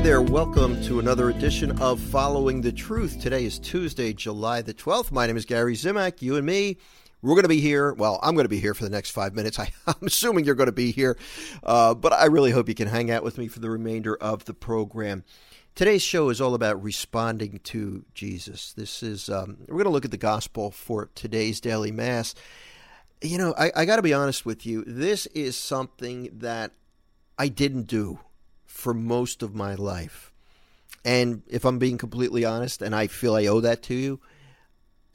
there, welcome to another edition of Following the Truth. Today is Tuesday, July the 12th. My name is Gary Zimak. You and me, we're going to be here. Well, I'm going to be here for the next five minutes. I, am assuming you're going to be here, uh, but I really hope you can hang out with me for the remainder of the program. Today's show is all about responding to Jesus. This is, um, we're going to look at the gospel for today's daily mass. You know, I, I got to be honest with you. This is something that I didn't do for most of my life. And if I'm being completely honest, and I feel I owe that to you,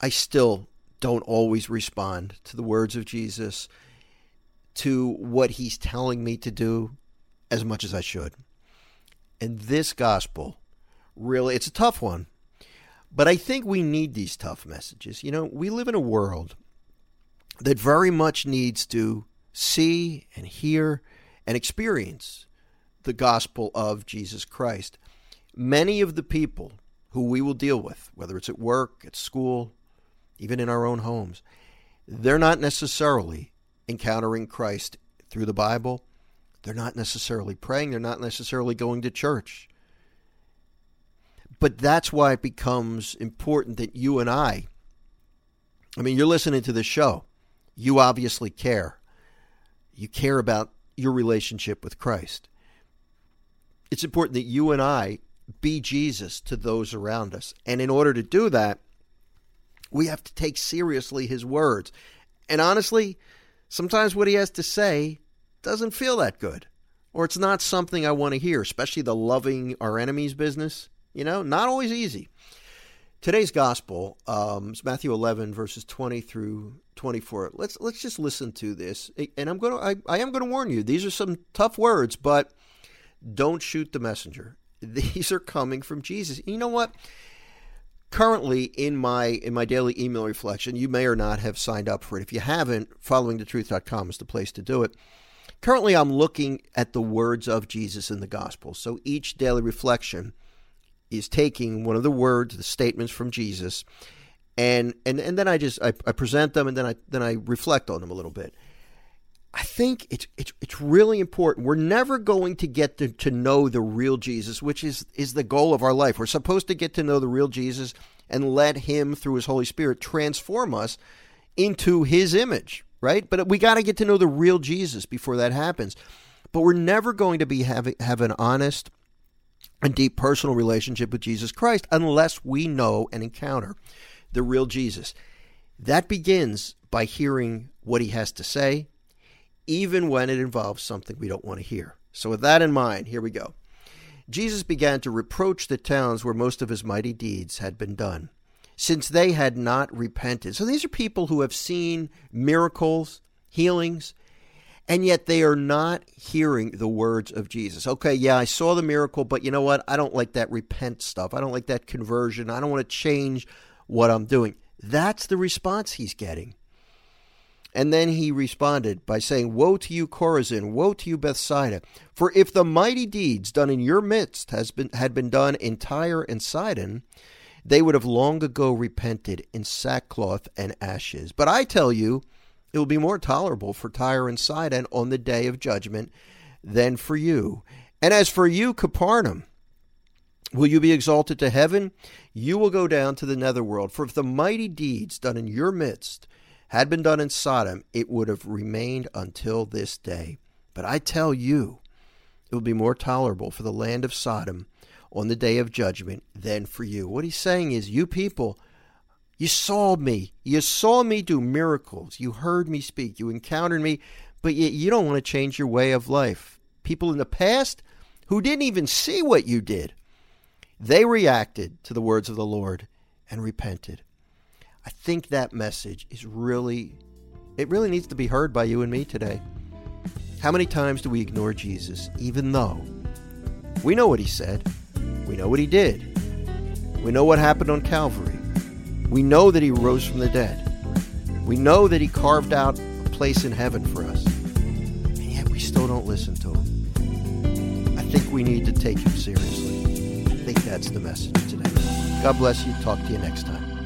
I still don't always respond to the words of Jesus, to what he's telling me to do as much as I should. And this gospel, really, it's a tough one. But I think we need these tough messages. You know, we live in a world that very much needs to see and hear and experience the gospel of Jesus Christ. Many of the people who we will deal with, whether it's at work, at school, even in our own homes, they're not necessarily encountering Christ through the Bible. They're not necessarily praying. They're not necessarily going to church. But that's why it becomes important that you and I, I mean, you're listening to this show. You obviously care. You care about your relationship with Christ it's important that you and I be Jesus to those around us. And in order to do that, we have to take seriously his words. And honestly, sometimes what he has to say doesn't feel that good, or it's not something I want to hear, especially the loving our enemies business. You know, not always easy. Today's gospel um, is Matthew 11 verses 20 through 24. Let's let's just listen to this, and I'm going to I, I am going to warn you. These are some tough words, but don't shoot the messenger. These are coming from Jesus. You know what? Currently in my in my daily email reflection, you may or not have signed up for it. If you haven't, followingthetruth.com is the place to do it. Currently I'm looking at the words of Jesus in the gospel. So each daily reflection is taking one of the words, the statements from Jesus, and and, and then I just I, I present them and then I then I reflect on them a little bit. I think it's, it's it's really important. We're never going to get to, to know the real Jesus, which is is the goal of our life. We're supposed to get to know the real Jesus and let him through his Holy Spirit transform us into his image, right? But we got to get to know the real Jesus before that happens. But we're never going to be having have an honest and deep personal relationship with Jesus Christ unless we know and encounter the real Jesus. That begins by hearing what he has to say, even when it involves something we don't want to hear. So, with that in mind, here we go. Jesus began to reproach the towns where most of his mighty deeds had been done, since they had not repented. So, these are people who have seen miracles, healings, and yet they are not hearing the words of Jesus. Okay, yeah, I saw the miracle, but you know what? I don't like that repent stuff. I don't like that conversion. I don't want to change what I'm doing. That's the response he's getting. And then he responded by saying, Woe to you, Chorazin! Woe to you, Bethsaida! For if the mighty deeds done in your midst has been, had been done in Tyre and Sidon, they would have long ago repented in sackcloth and ashes. But I tell you, it will be more tolerable for Tyre and Sidon on the day of judgment than for you. And as for you, Capernaum, will you be exalted to heaven? You will go down to the netherworld. For if the mighty deeds done in your midst had been done in Sodom, it would have remained until this day. But I tell you, it will be more tolerable for the land of Sodom on the day of judgment than for you. What he's saying is, you people, you saw me. You saw me do miracles. You heard me speak. You encountered me, but yet you don't want to change your way of life. People in the past who didn't even see what you did, they reacted to the words of the Lord and repented. I think that message is really, it really needs to be heard by you and me today. How many times do we ignore Jesus, even though we know what he said, we know what he did, we know what happened on Calvary, we know that he rose from the dead, we know that he carved out a place in heaven for us, and yet we still don't listen to him. I think we need to take him seriously. I think that's the message today. God bless you. Talk to you next time.